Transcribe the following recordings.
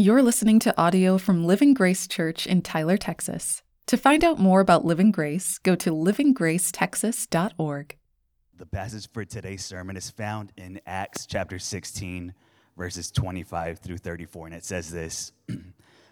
You're listening to audio from Living Grace Church in Tyler, Texas. To find out more about Living Grace, go to livinggracetexas.org. The passage for today's sermon is found in Acts chapter 16, verses 25 through 34, and it says this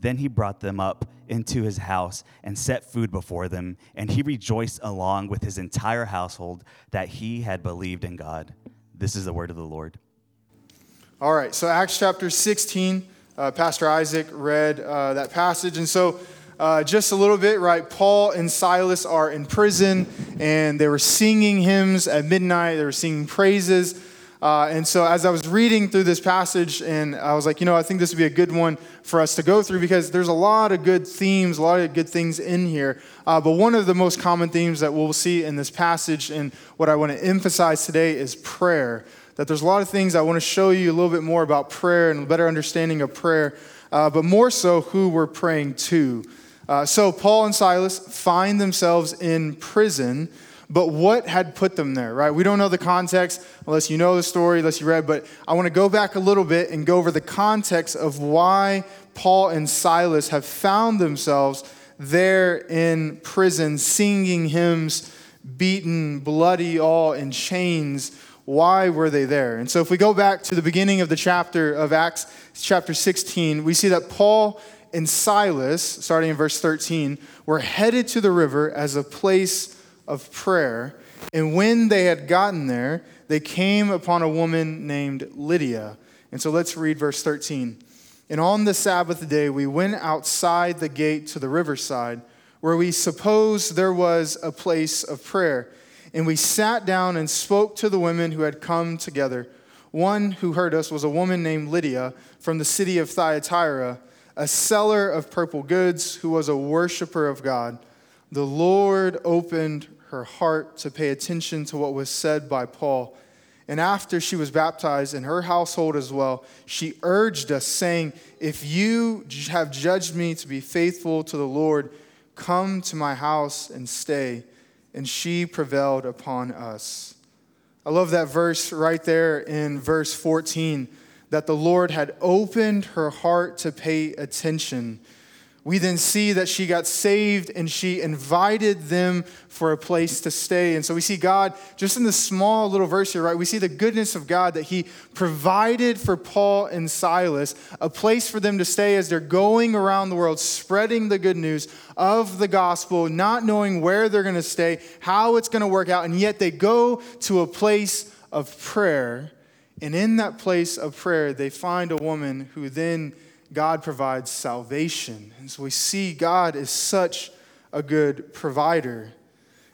Then he brought them up into his house and set food before them, and he rejoiced along with his entire household that he had believed in God. This is the word of the Lord. All right, so Acts chapter 16, uh, Pastor Isaac read uh, that passage. And so, uh, just a little bit, right? Paul and Silas are in prison, and they were singing hymns at midnight, they were singing praises. Uh, and so, as I was reading through this passage, and I was like, you know, I think this would be a good one for us to go through because there's a lot of good themes, a lot of good things in here. Uh, but one of the most common themes that we'll see in this passage, and what I want to emphasize today, is prayer. That there's a lot of things I want to show you a little bit more about prayer and a better understanding of prayer, uh, but more so who we're praying to. Uh, so, Paul and Silas find themselves in prison but what had put them there, right? We don't know the context unless you know the story, unless you read, but I want to go back a little bit and go over the context of why Paul and Silas have found themselves there in prison singing hymns, beaten, bloody, all in chains. Why were they there? And so, if we go back to the beginning of the chapter of Acts, chapter 16, we see that Paul and Silas, starting in verse 13, were headed to the river as a place of prayer. And when they had gotten there, they came upon a woman named Lydia. And so let's read verse 13. And on the Sabbath day, we went outside the gate to the riverside, where we supposed there was a place of prayer. And we sat down and spoke to the women who had come together. One who heard us was a woman named Lydia from the city of Thyatira, a seller of purple goods who was a worshiper of God. The Lord opened her heart to pay attention to what was said by Paul. And after she was baptized in her household as well, she urged us, saying, If you have judged me to be faithful to the Lord, come to my house and stay. And she prevailed upon us. I love that verse right there in verse 14 that the Lord had opened her heart to pay attention we then see that she got saved and she invited them for a place to stay. And so we see God, just in this small little verse here, right? We see the goodness of God that He provided for Paul and Silas a place for them to stay as they're going around the world spreading the good news of the gospel, not knowing where they're going to stay, how it's going to work out. And yet they go to a place of prayer. And in that place of prayer, they find a woman who then God provides salvation. And so we see God is such a good provider.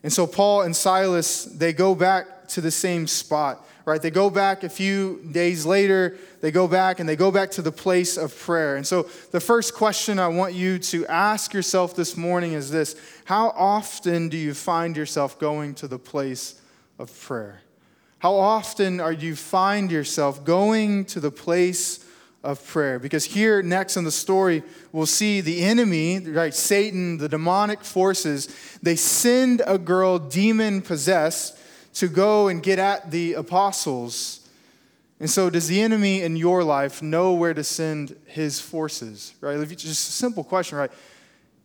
And so Paul and Silas, they go back to the same spot, right? They go back a few days later, they go back and they go back to the place of prayer. And so the first question I want you to ask yourself this morning is this How often do you find yourself going to the place of prayer? How often are you find yourself going to the place of prayer. Because here, next in the story, we'll see the enemy, right, Satan, the demonic forces, they send a girl demon possessed to go and get at the apostles. And so, does the enemy in your life know where to send his forces? Right? Just a simple question, right?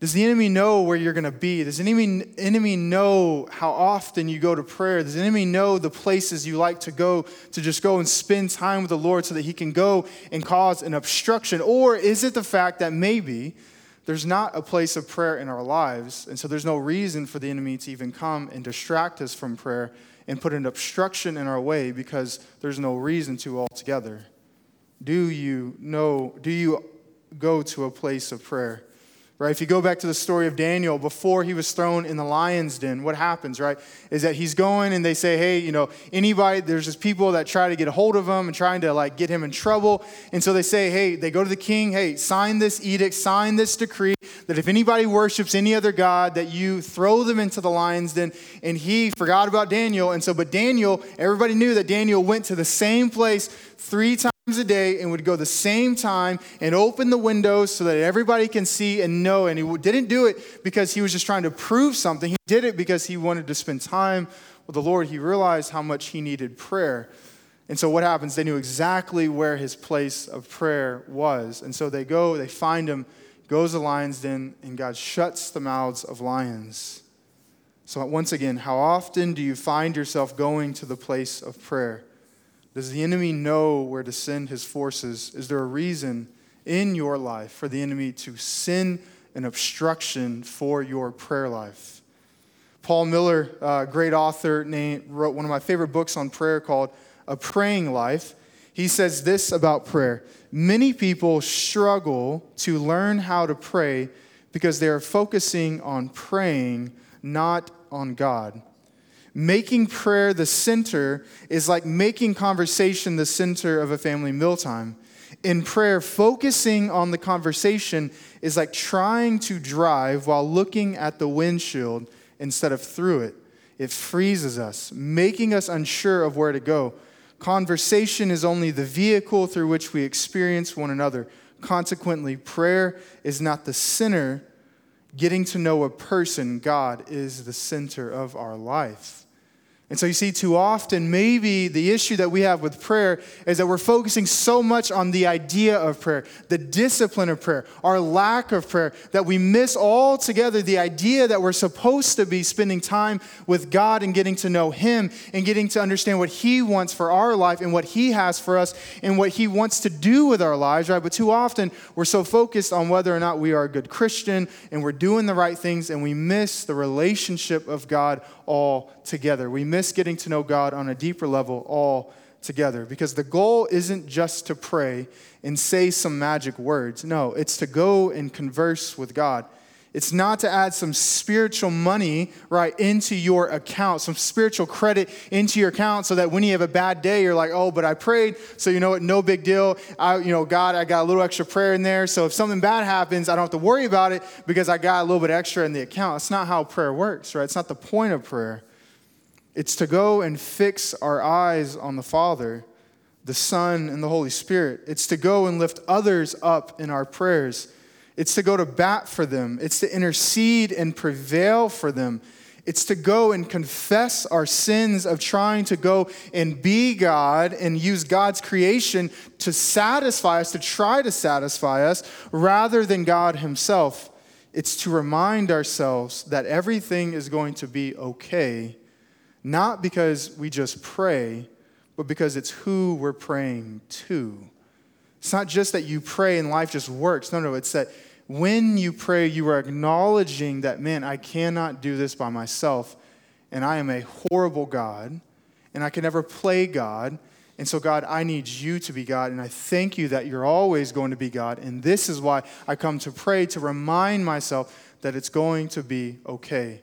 Does the enemy know where you're going to be? Does the enemy, enemy know how often you go to prayer? Does the enemy know the places you like to go to just go and spend time with the Lord so that he can go and cause an obstruction? Or is it the fact that maybe there's not a place of prayer in our lives. And so there's no reason for the enemy to even come and distract us from prayer and put an obstruction in our way because there's no reason to altogether. Do you know, do you go to a place of prayer? Right? If you go back to the story of Daniel, before he was thrown in the lion's den, what happens, right? Is that he's going and they say, hey, you know, anybody, there's just people that try to get a hold of him and trying to like get him in trouble. And so they say, hey, they go to the king, hey, sign this edict, sign this decree that if anybody worships any other God, that you throw them into the lion's den. And he forgot about Daniel. And so, but Daniel, everybody knew that Daniel went to the same place three times a day and would go the same time and open the windows so that everybody can see and know. And he didn't do it because he was just trying to prove something. He did it because he wanted to spend time with the Lord. He realized how much he needed prayer. And so what happens? They knew exactly where his place of prayer was. And so they go, they find him, goes to lion's den, and God shuts the mouths of lions. So once again, how often do you find yourself going to the place of prayer? Does the enemy know where to send his forces? Is there a reason in your life for the enemy to send an obstruction for your prayer life? Paul Miller, a great author, wrote one of my favorite books on prayer called A Praying Life. He says this about prayer Many people struggle to learn how to pray because they are focusing on praying, not on God. Making prayer the center is like making conversation the center of a family mealtime. In prayer, focusing on the conversation is like trying to drive while looking at the windshield instead of through it. It freezes us, making us unsure of where to go. Conversation is only the vehicle through which we experience one another. Consequently, prayer is not the center. Getting to know a person, God, is the center of our life. And so you see, too often, maybe the issue that we have with prayer is that we're focusing so much on the idea of prayer, the discipline of prayer, our lack of prayer, that we miss altogether the idea that we're supposed to be spending time with God and getting to know Him and getting to understand what He wants for our life and what He has for us and what He wants to do with our lives, right? But too often, we're so focused on whether or not we are a good Christian and we're doing the right things and we miss the relationship of God all together. We miss getting to know God on a deeper level all together because the goal isn't just to pray and say some magic words. No, it's to go and converse with God. It's not to add some spiritual money, right, into your account, some spiritual credit into your account so that when you have a bad day, you're like, oh, but I prayed, so you know what, no big deal. I, you know, God, I got a little extra prayer in there. So if something bad happens, I don't have to worry about it because I got a little bit extra in the account. That's not how prayer works, right? It's not the point of prayer. It's to go and fix our eyes on the Father, the Son, and the Holy Spirit. It's to go and lift others up in our prayers. It's to go to bat for them. It's to intercede and prevail for them. It's to go and confess our sins of trying to go and be God and use God's creation to satisfy us, to try to satisfy us, rather than God Himself. It's to remind ourselves that everything is going to be okay, not because we just pray, but because it's who we're praying to. It's not just that you pray and life just works. No, no, it's that when you pray, you are acknowledging that, man, I cannot do this by myself, and I am a horrible God, and I can never play God. And so, God, I need you to be God, and I thank you that you're always going to be God. And this is why I come to pray to remind myself that it's going to be okay.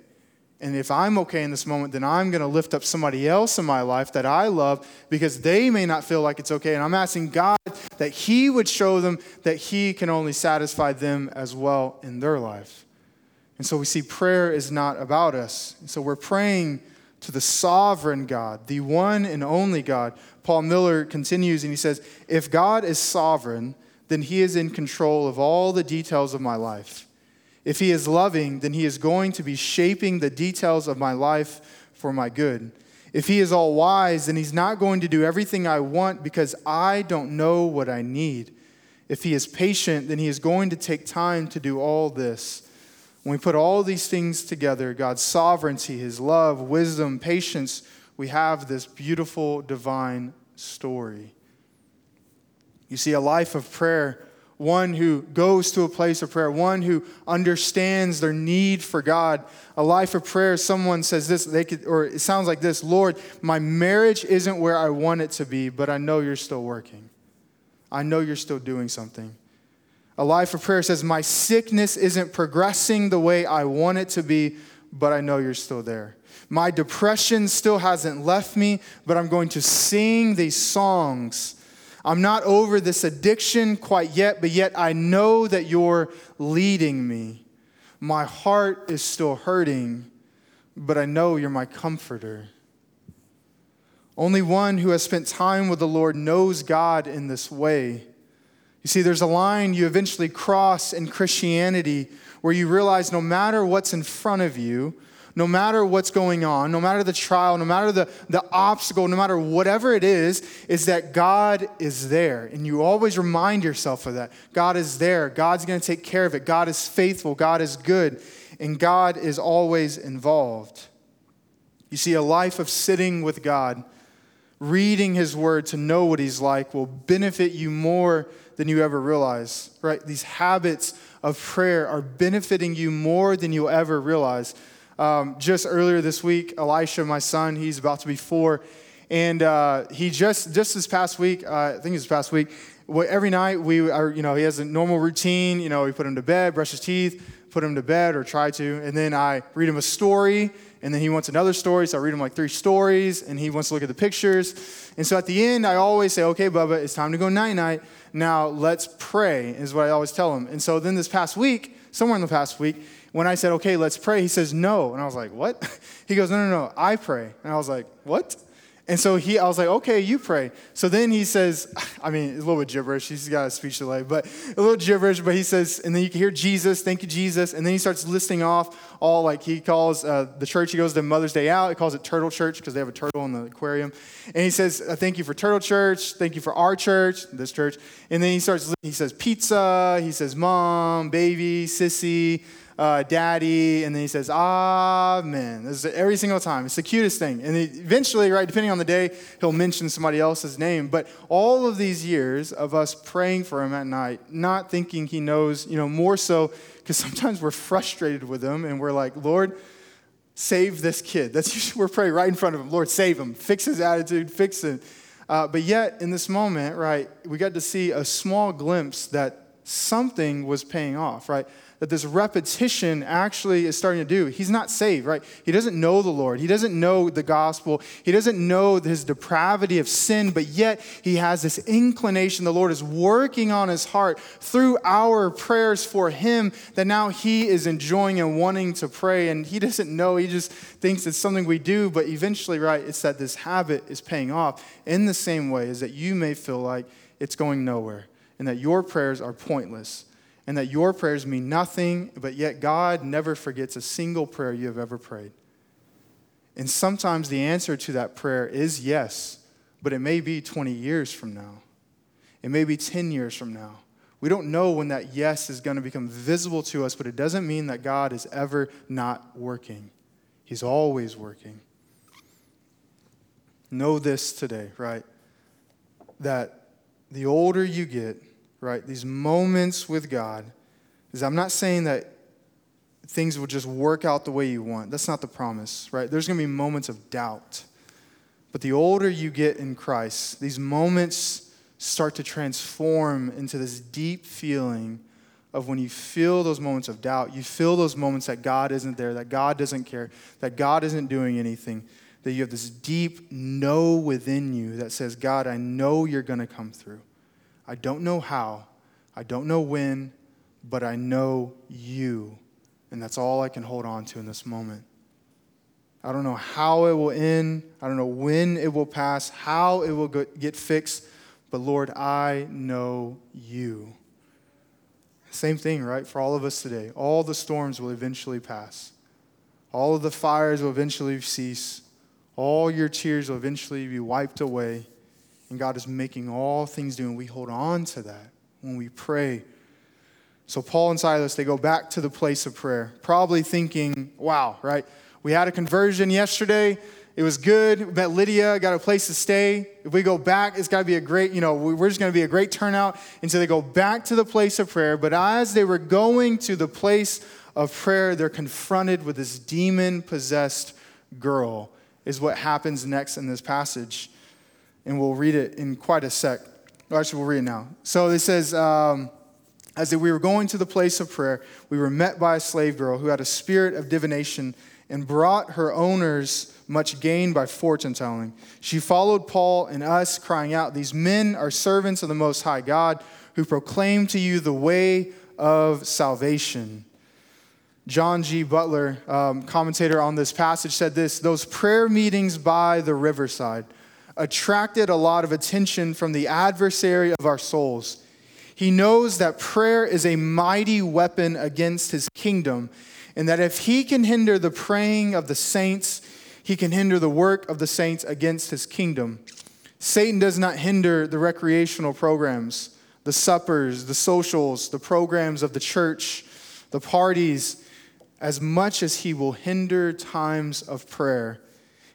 And if I'm okay in this moment, then I'm going to lift up somebody else in my life that I love because they may not feel like it's okay. And I'm asking God that He would show them that He can only satisfy them as well in their life. And so we see prayer is not about us. So we're praying to the sovereign God, the one and only God. Paul Miller continues and he says, If God is sovereign, then He is in control of all the details of my life. If he is loving, then he is going to be shaping the details of my life for my good. If he is all wise, then he's not going to do everything I want because I don't know what I need. If he is patient, then he is going to take time to do all this. When we put all these things together God's sovereignty, his love, wisdom, patience we have this beautiful divine story. You see, a life of prayer one who goes to a place of prayer, one who understands their need for God. A life of prayer, someone says this, they could, or it sounds like this Lord, my marriage isn't where I want it to be, but I know you're still working. I know you're still doing something. A life of prayer says, My sickness isn't progressing the way I want it to be, but I know you're still there. My depression still hasn't left me, but I'm going to sing these songs I'm not over this addiction quite yet, but yet I know that you're leading me. My heart is still hurting, but I know you're my comforter. Only one who has spent time with the Lord knows God in this way. You see, there's a line you eventually cross in Christianity where you realize no matter what's in front of you, no matter what's going on, no matter the trial, no matter the, the obstacle, no matter whatever it is, is that God is there. And you always remind yourself of that. God is there. God's going to take care of it. God is faithful. God is good. And God is always involved. You see, a life of sitting with God, reading His Word to know what He's like, will benefit you more than you ever realize, right? These habits of prayer are benefiting you more than you'll ever realize. Um, just earlier this week, Elisha, my son, he's about to be four, and uh, he just just this past week, uh, I think it's this past week. Every night we are, you know, he has a normal routine. You know, we put him to bed, brush his teeth, put him to bed, or try to, and then I read him a story, and then he wants another story, so I read him like three stories, and he wants to look at the pictures. And so at the end, I always say, "Okay, Bubba, it's time to go night night. Now let's pray," is what I always tell him. And so then this past week, somewhere in the past week, when I said, okay, let's pray, he says, no. And I was like, what? He goes, no, no, no, I pray. And I was like, what? And so he, I was like, okay, you pray. So then he says, I mean, a little bit gibberish. He's got a speech delay, but a little gibberish. But he says, and then you can hear Jesus, thank you, Jesus. And then he starts listing off all like he calls uh, the church he goes to Mother's Day out. He calls it Turtle Church because they have a turtle in the aquarium. And he says, uh, thank you for Turtle Church, thank you for our church, this church. And then he starts, he says pizza, he says mom, baby, sissy uh, daddy, and then he says, amen. This is every single time. It's the cutest thing. And eventually, right, depending on the day, he'll mention somebody else's name. But all of these years of us praying for him at night, not thinking he knows, you know, more so because sometimes we're frustrated with him and we're like, Lord, save this kid. That's usually we're praying right in front of him. Lord, save him. Fix his attitude. Fix it. Uh, but yet, in this moment, right, we got to see a small glimpse that something was paying off, right? That this repetition actually is starting to do. He's not saved, right? He doesn't know the Lord. He doesn't know the gospel. He doesn't know his depravity of sin, but yet he has this inclination. The Lord is working on his heart through our prayers for him that now he is enjoying and wanting to pray. And he doesn't know. He just thinks it's something we do, but eventually, right, it's that this habit is paying off in the same way as that you may feel like it's going nowhere and that your prayers are pointless and that your prayers mean nothing, but yet God never forgets a single prayer you have ever prayed. And sometimes the answer to that prayer is yes, but it may be 20 years from now. It may be 10 years from now. We don't know when that yes is going to become visible to us, but it doesn't mean that God is ever not working. He's always working. Know this today, right? That the older you get, right? These moments with God. Is I'm not saying that things will just work out the way you want. That's not the promise, right? There's going to be moments of doubt. But the older you get in Christ, these moments start to transform into this deep feeling of when you feel those moments of doubt, you feel those moments that God isn't there, that God doesn't care, that God isn't doing anything, that you have this deep know within you that says, God, I know you're going to come through. I don't know how, I don't know when, but I know you. And that's all I can hold on to in this moment. I don't know how it will end. I don't know when it will pass, how it will get fixed. But Lord, I know you. Same thing, right? For all of us today. All the storms will eventually pass, all of the fires will eventually cease, all your tears will eventually be wiped away. And God is making all things new, and we hold on to that when we pray. So, Paul and Silas, they go back to the place of prayer, probably thinking, wow, right? We had a conversion yesterday, It was good. We met Lydia, got a place to stay. If we go back, it's got to be a great, you know, we're just going to be a great turnout. And so they go back to the place of prayer. But as they were going to the place of prayer, they're confronted with this demon possessed girl, is what happens next in this passage. And we'll read it in quite a sec. Actually, we'll read it now. So it says, um, as we were going to the place of prayer, we were met by a slave girl who had a spirit of divination and brought her owners much gain by fortune telling. She followed Paul and us, crying out, These men are servants of the Most High God who proclaim to you the way of salvation. John G. Butler, um, commentator on this passage, said this Those prayer meetings by the riverside attracted a lot of attention from the adversary of our souls. He knows that prayer is a mighty weapon against his kingdom, and that if he can hinder the praying of the saints, he can hinder the work of the saints against his kingdom. Satan does not hinder the recreational programs, the suppers, the socials, the programs of the church, the parties, as much as he will hinder times of prayer.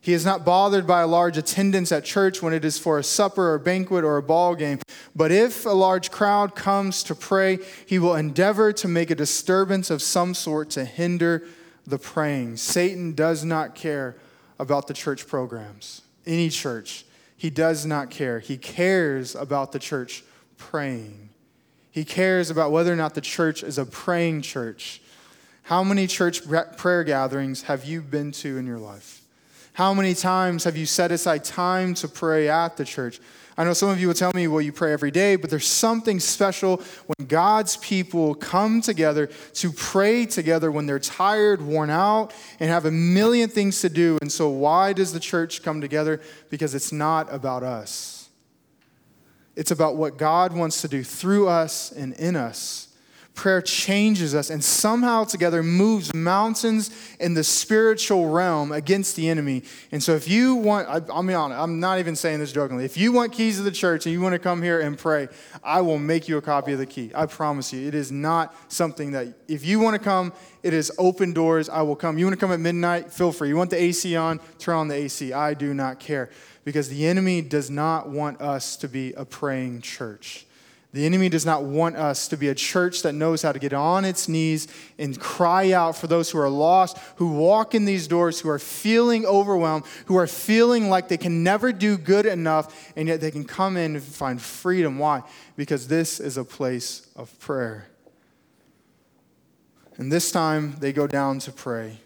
He is not bothered by a large attendance at church when it is for a supper or banquet or a ball game. But if a large crowd comes to pray, he will endeavor to make a disturbance of some sort to hinder the praying. Satan does not care about the church programs, any church. He does not care. He cares about the church praying. He cares about whether or not the church is a praying church. How many church prayer gatherings have you been to in your life? How many times have you set aside time to pray at the church? I know some of you will tell me, well, you pray every day, but there's something special when God's people come together to pray together when they're tired, worn out, and have a million things to do. And so, why does the church come together? Because it's not about us, it's about what God wants to do through us and in us. Prayer changes us and somehow together moves mountains in the spiritual realm against the enemy. And so, if you want, I, I mean, I'm not even saying this jokingly. If you want keys to the church and you want to come here and pray, I will make you a copy of the key. I promise you. It is not something that, if you want to come, it is open doors. I will come. You want to come at midnight? Feel free. You want the AC on? Turn on the AC. I do not care because the enemy does not want us to be a praying church. The enemy does not want us to be a church that knows how to get on its knees and cry out for those who are lost, who walk in these doors, who are feeling overwhelmed, who are feeling like they can never do good enough, and yet they can come in and find freedom. Why? Because this is a place of prayer. And this time they go down to pray.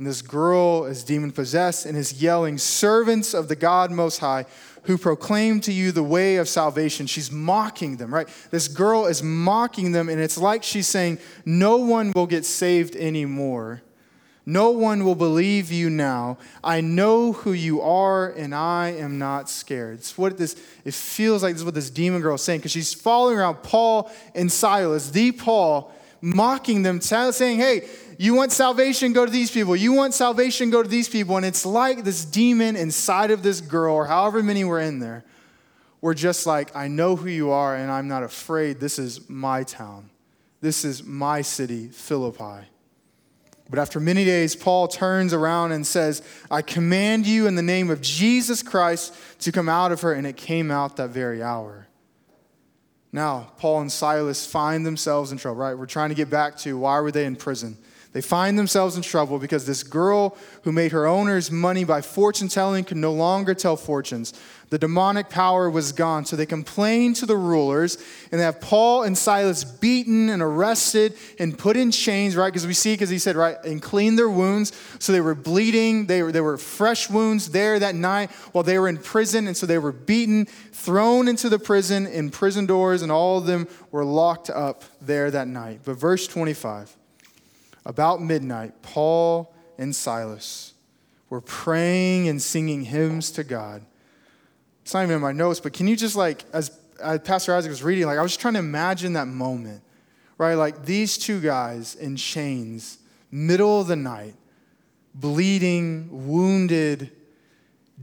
And this girl is demon possessed and is yelling, Servants of the God Most High, who proclaim to you the way of salvation. She's mocking them, right? This girl is mocking them, and it's like she's saying, No one will get saved anymore. No one will believe you now. I know who you are, and I am not scared. It's what this, it feels like this is what this demon girl is saying, because she's following around Paul and Silas, the Paul, mocking them, saying, Hey, you want salvation, go to these people. You want salvation, go to these people. And it's like this demon inside of this girl, or however many were in there, were just like, I know who you are, and I'm not afraid. This is my town. This is my city, Philippi. But after many days, Paul turns around and says, I command you in the name of Jesus Christ to come out of her. And it came out that very hour. Now, Paul and Silas find themselves in trouble, right? We're trying to get back to why were they in prison? They find themselves in trouble because this girl who made her owners money by fortune telling could no longer tell fortunes. The demonic power was gone. So they complain to the rulers and they have Paul and Silas beaten and arrested and put in chains, right? Because we see, because he said, right, and clean their wounds. So they were bleeding. They were, they were fresh wounds there that night while they were in prison. And so they were beaten, thrown into the prison in prison doors, and all of them were locked up there that night. But verse 25 about midnight, Paul and Silas were praying and singing hymns to God. It's not even in my notes, but can you just like, as, as Pastor Isaac was reading, like I was just trying to imagine that moment, right? Like these two guys in chains, middle of the night, bleeding, wounded,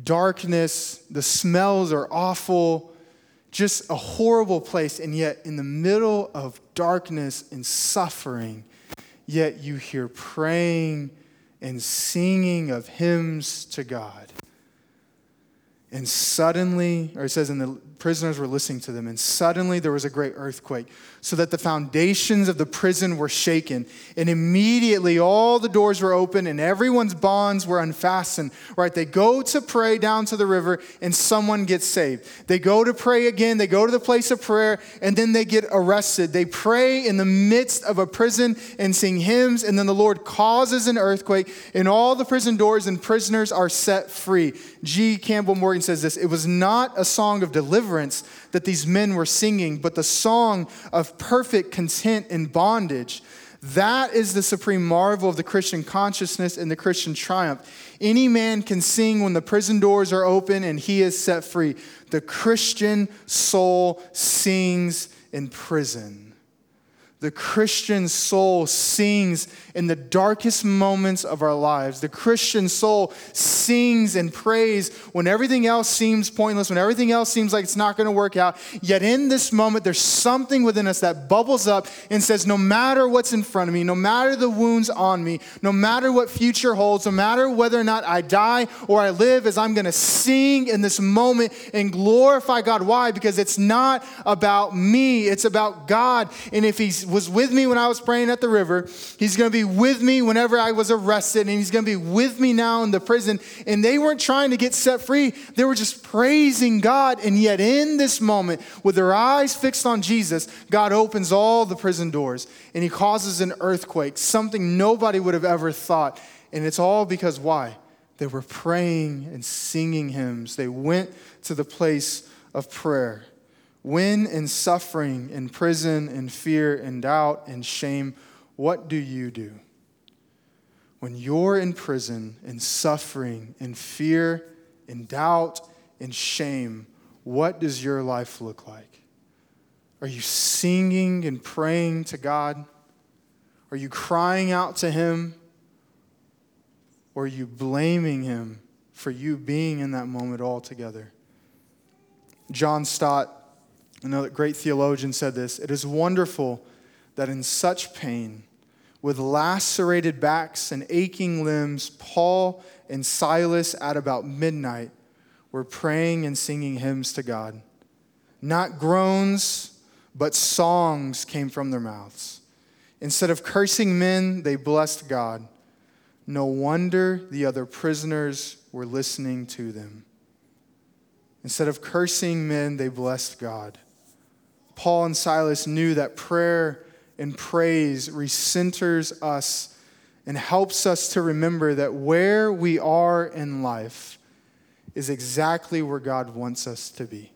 darkness, the smells are awful, just a horrible place. And yet, in the middle of darkness and suffering, yet you hear praying and singing of hymns to God. And suddenly, or it says, and the prisoners were listening to them, and suddenly there was a great earthquake, so that the foundations of the prison were shaken. And immediately all the doors were open and everyone's bonds were unfastened. Right? They go to pray down to the river, and someone gets saved. They go to pray again, they go to the place of prayer, and then they get arrested. They pray in the midst of a prison and sing hymns, and then the Lord causes an earthquake, and all the prison doors and prisoners are set free. G. Campbell Morgan says this It was not a song of deliverance that these men were singing, but the song of perfect content in bondage. That is the supreme marvel of the Christian consciousness and the Christian triumph. Any man can sing when the prison doors are open and he is set free. The Christian soul sings in prison. The Christian soul sings in the darkest moments of our lives. The Christian soul sings and prays when everything else seems pointless, when everything else seems like it's not going to work out. Yet in this moment, there's something within us that bubbles up and says, No matter what's in front of me, no matter the wounds on me, no matter what future holds, no matter whether or not I die or I live, as I'm going to sing in this moment and glorify God. Why? Because it's not about me, it's about God. And if He's was with me when I was praying at the river. He's going to be with me whenever I was arrested, and he's going to be with me now in the prison. And they weren't trying to get set free, they were just praising God. And yet, in this moment, with their eyes fixed on Jesus, God opens all the prison doors and he causes an earthquake, something nobody would have ever thought. And it's all because why? They were praying and singing hymns. They went to the place of prayer. When in suffering, in prison, in fear, in doubt, in shame, what do you do? When you're in prison, in suffering, in fear, in doubt, in shame, what does your life look like? Are you singing and praying to God? Are you crying out to Him? Or are you blaming Him for you being in that moment altogether? John Stott Another great theologian said this It is wonderful that in such pain, with lacerated backs and aching limbs, Paul and Silas at about midnight were praying and singing hymns to God. Not groans, but songs came from their mouths. Instead of cursing men, they blessed God. No wonder the other prisoners were listening to them. Instead of cursing men, they blessed God. Paul and Silas knew that prayer and praise recenters us and helps us to remember that where we are in life is exactly where God wants us to be.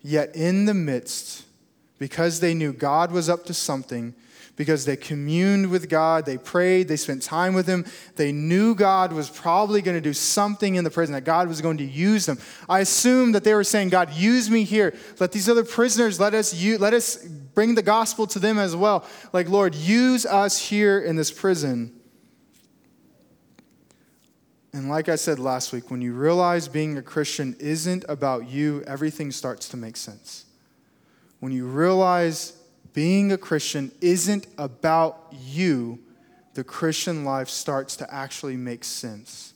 Yet, in the midst, because they knew God was up to something, because they communed with God, they prayed, they spent time with Him. They knew God was probably going to do something in the prison, that God was going to use them. I assume that they were saying, God, use me here. Let these other prisoners, let us, use, let us bring the gospel to them as well. Like, Lord, use us here in this prison. And like I said last week, when you realize being a Christian isn't about you, everything starts to make sense. When you realize being a Christian isn't about you, the Christian life starts to actually make sense.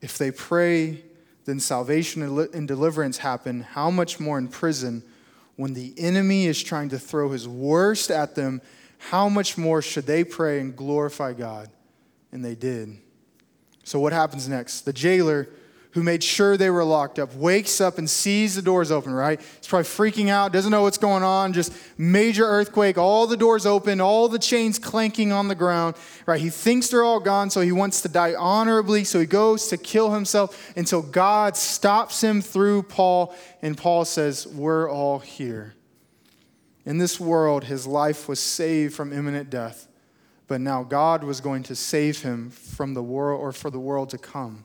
If they pray, then salvation and deliverance happen. How much more in prison when the enemy is trying to throw his worst at them? How much more should they pray and glorify God? And they did. So, what happens next? The jailer who made sure they were locked up, wakes up and sees the doors open, right? He's probably freaking out, doesn't know what's going on, just major earthquake, all the doors open, all the chains clanking on the ground, right? He thinks they're all gone, so he wants to die honorably, so he goes to kill himself until God stops him through Paul, and Paul says, We're all here. In this world, his life was saved from imminent death, but now God was going to save him from the world or for the world to come.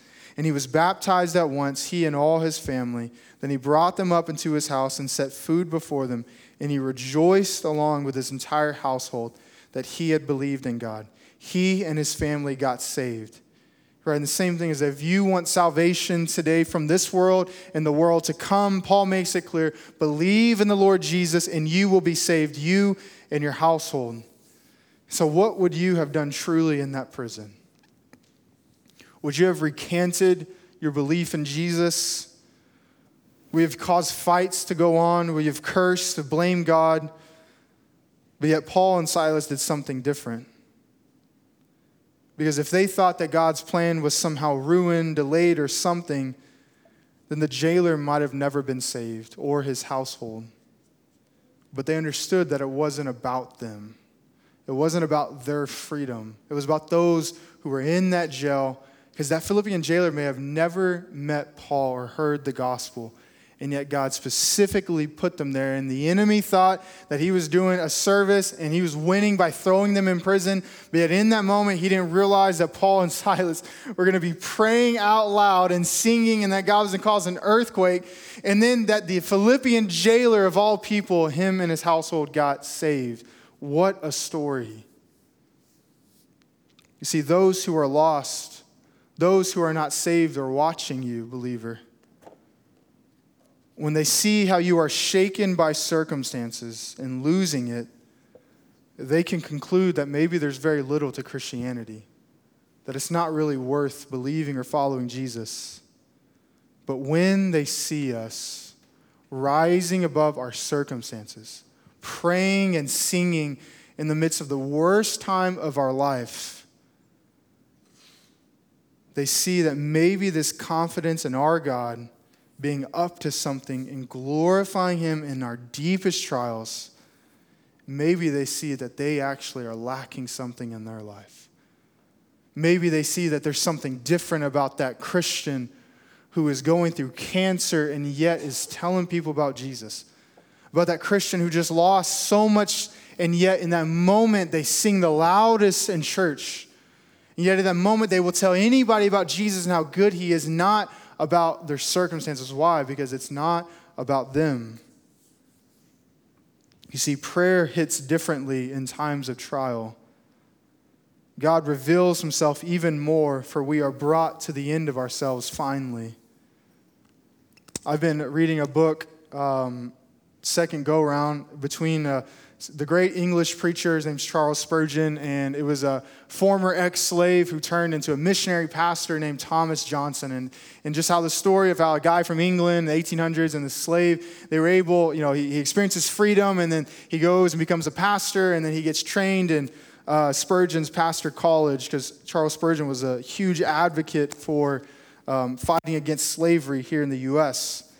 And he was baptized at once, he and all his family. Then he brought them up into his house and set food before them. And he rejoiced along with his entire household that he had believed in God. He and his family got saved. Right, and the same thing is if you want salvation today from this world and the world to come, Paul makes it clear believe in the Lord Jesus and you will be saved, you and your household. So, what would you have done truly in that prison? Would you have recanted your belief in Jesus? We have caused fights to go on. We have cursed, to blame God. But yet, Paul and Silas did something different. Because if they thought that God's plan was somehow ruined, delayed, or something, then the jailer might have never been saved or his household. But they understood that it wasn't about them. It wasn't about their freedom. It was about those who were in that jail because that Philippian jailer may have never met Paul or heard the gospel, and yet God specifically put them there. And the enemy thought that he was doing a service and he was winning by throwing them in prison. But yet, in that moment, he didn't realize that Paul and Silas were going to be praying out loud and singing, and that God was going to cause an earthquake. And then that the Philippian jailer of all people, him and his household, got saved. What a story. You see, those who are lost those who are not saved are watching you, believer. When they see how you are shaken by circumstances and losing it, they can conclude that maybe there's very little to Christianity, that it's not really worth believing or following Jesus. But when they see us rising above our circumstances, praying and singing in the midst of the worst time of our life, they see that maybe this confidence in our God being up to something and glorifying Him in our deepest trials, maybe they see that they actually are lacking something in their life. Maybe they see that there's something different about that Christian who is going through cancer and yet is telling people about Jesus. About that Christian who just lost so much and yet in that moment they sing the loudest in church and yet, at that moment, they will tell anybody about Jesus and how good he is, not about their circumstances. Why? Because it's not about them. You see, prayer hits differently in times of trial. God reveals himself even more, for we are brought to the end of ourselves finally. I've been reading a book, um, second go round, between uh, the great English preacher, his name's Charles Spurgeon, and it was a former ex slave who turned into a missionary pastor named Thomas Johnson. And, and just how the story of how a guy from England, the 1800s, and the slave, they were able, you know, he, he experiences freedom, and then he goes and becomes a pastor, and then he gets trained in uh, Spurgeon's pastor college, because Charles Spurgeon was a huge advocate for um, fighting against slavery here in the U.S.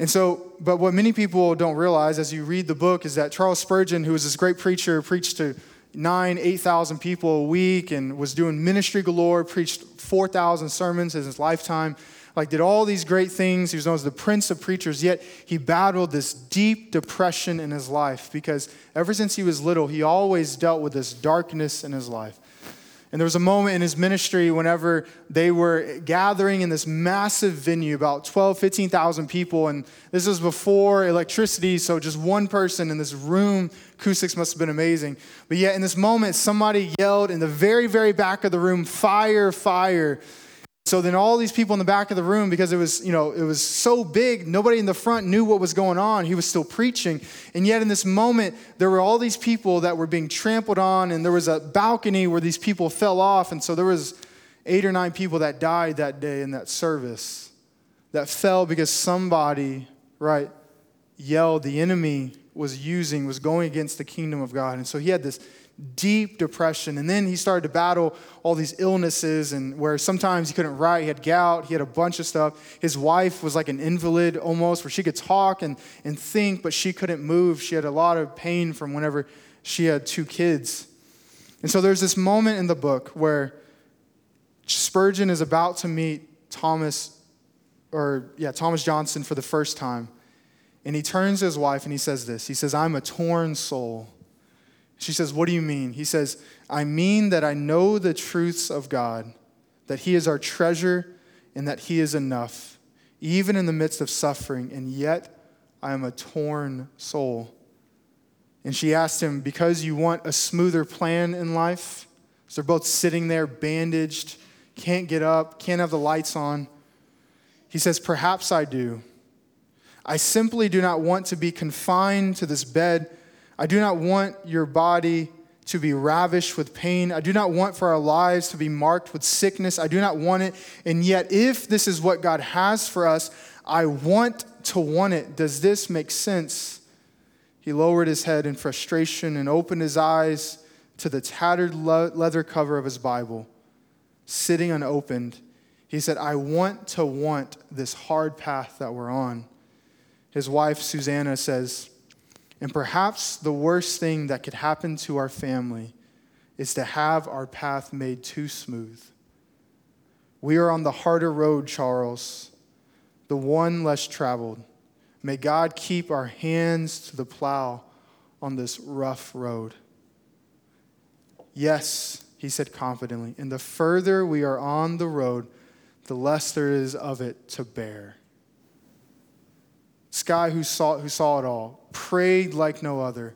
And so, but what many people don't realize as you read the book is that Charles Spurgeon, who was this great preacher, preached to nine, 8,000 people a week and was doing ministry galore, preached 4,000 sermons in his lifetime, like did all these great things. He was known as the prince of preachers, yet he battled this deep depression in his life because ever since he was little, he always dealt with this darkness in his life. And there was a moment in his ministry whenever they were gathering in this massive venue, about 12, 15,000 people. And this was before electricity, so just one person in this room. Acoustics must have been amazing. But yet, in this moment, somebody yelled in the very, very back of the room, Fire, fire. So then all these people in the back of the room, because it was, you know, it was so big, nobody in the front knew what was going on. He was still preaching. And yet in this moment, there were all these people that were being trampled on, and there was a balcony where these people fell off. And so there was eight or nine people that died that day in that service that fell because somebody, right, yelled the enemy was using, was going against the kingdom of God. And so he had this deep depression. And then he started to battle all these illnesses, and where sometimes he couldn't write, he had gout, he had a bunch of stuff. His wife was like an invalid almost, where she could talk and, and think, but she couldn't move. She had a lot of pain from whenever she had two kids. And so there's this moment in the book where Spurgeon is about to meet Thomas, or yeah, Thomas Johnson for the first time. And he turns to his wife and he says this He says, I'm a torn soul. She says, What do you mean? He says, I mean that I know the truths of God, that He is our treasure, and that He is enough, even in the midst of suffering, and yet I am a torn soul. And she asked him, Because you want a smoother plan in life? So they're both sitting there, bandaged, can't get up, can't have the lights on. He says, Perhaps I do. I simply do not want to be confined to this bed. I do not want your body to be ravished with pain. I do not want for our lives to be marked with sickness. I do not want it. And yet, if this is what God has for us, I want to want it. Does this make sense? He lowered his head in frustration and opened his eyes to the tattered leather cover of his Bible, sitting unopened. He said, I want to want this hard path that we're on. His wife, Susanna, says, and perhaps the worst thing that could happen to our family is to have our path made too smooth. We are on the harder road, Charles, the one less traveled. May God keep our hands to the plow on this rough road. Yes, he said confidently, and the further we are on the road, the less there is of it to bear. Guy who saw, who saw it all, prayed like no other,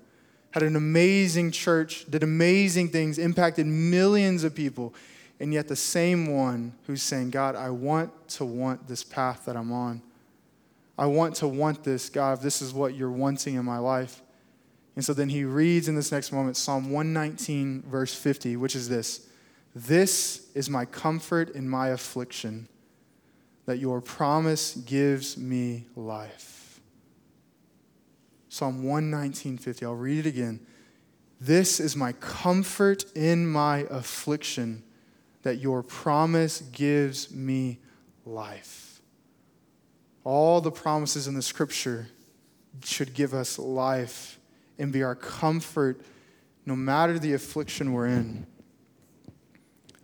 had an amazing church, did amazing things, impacted millions of people, and yet the same one who's saying, God, I want to want this path that I'm on. I want to want this, God, if this is what you're wanting in my life. And so then he reads in this next moment Psalm 119, verse 50, which is this This is my comfort in my affliction, that your promise gives me life. Psalm 119:50. I'll read it again. This is my comfort in my affliction, that your promise gives me life. All the promises in the scripture should give us life and be our comfort no matter the affliction we're in.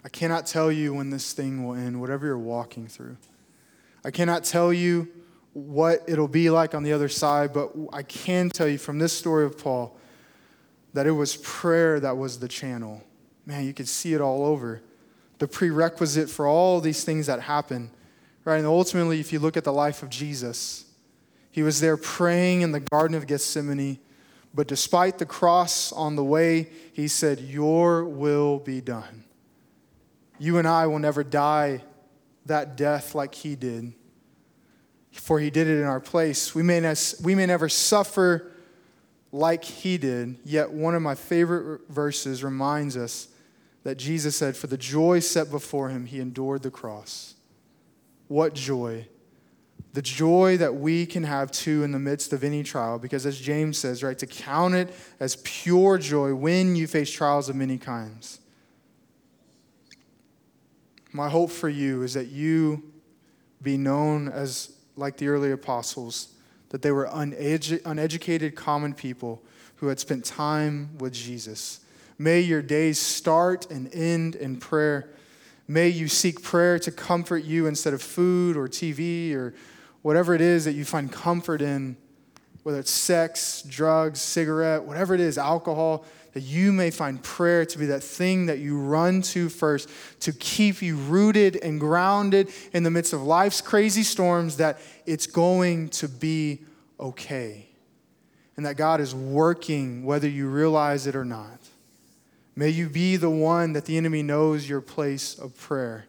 I cannot tell you when this thing will end, whatever you're walking through. I cannot tell you what it'll be like on the other side, but I can tell you from this story of Paul that it was prayer that was the channel. Man, you could see it all over. The prerequisite for all these things that happen, right? And ultimately, if you look at the life of Jesus, he was there praying in the Garden of Gethsemane, but despite the cross on the way, he said, Your will be done. You and I will never die that death like he did for he did it in our place. We may, not, we may never suffer like he did, yet one of my favorite verses reminds us that Jesus said, For the joy set before him, he endured the cross. What joy! The joy that we can have too in the midst of any trial, because as James says, right, to count it as pure joy when you face trials of many kinds. My hope for you is that you be known as like the early apostles, that they were unedu- uneducated common people who had spent time with Jesus. May your days start and end in prayer. May you seek prayer to comfort you instead of food or TV or whatever it is that you find comfort in, whether it's sex, drugs, cigarette, whatever it is, alcohol that you may find prayer to be that thing that you run to first to keep you rooted and grounded in the midst of life's crazy storms, that it's going to be okay. And that God is working whether you realize it or not. May you be the one that the enemy knows your place of prayer,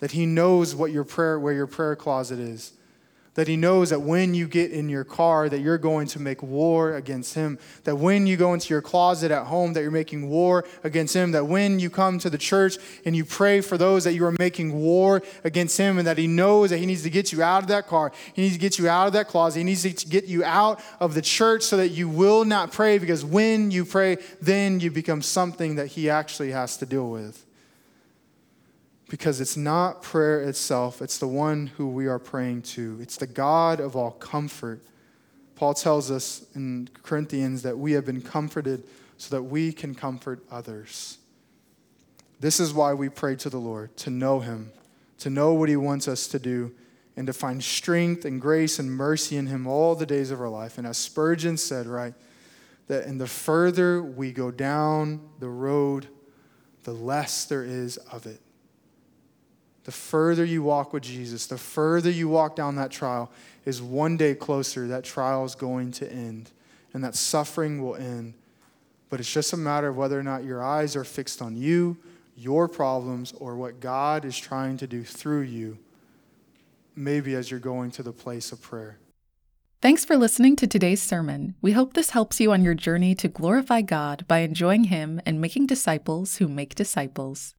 that he knows what your prayer, where your prayer closet is that he knows that when you get in your car that you're going to make war against him. That when you go into your closet at home that you're making war against him. That when you come to the church and you pray for those that you are making war against him and that he knows that he needs to get you out of that car he needs to get you out of that closet he needs to get you out of the church so that you will not pray because when you pray then you become something that he actually has to deal with because it's not prayer itself, it's the one who we are praying to. It's the God of all comfort. Paul tells us in Corinthians that we have been comforted so that we can comfort others. This is why we pray to the Lord to know Him, to know what He wants us to do, and to find strength and grace and mercy in Him all the days of our life. And as Spurgeon said, right, that in the further we go down the road, the less there is of it the further you walk with Jesus, the further you walk down that trial, is one day closer that trial is going to end and that suffering will end. But it's just a matter of whether or not your eyes are fixed on you, your problems, or what God is trying to do through you, maybe as you're going to the place of prayer. Thanks for listening to today's sermon. We hope this helps you on your journey to glorify God by enjoying Him and making disciples who make disciples.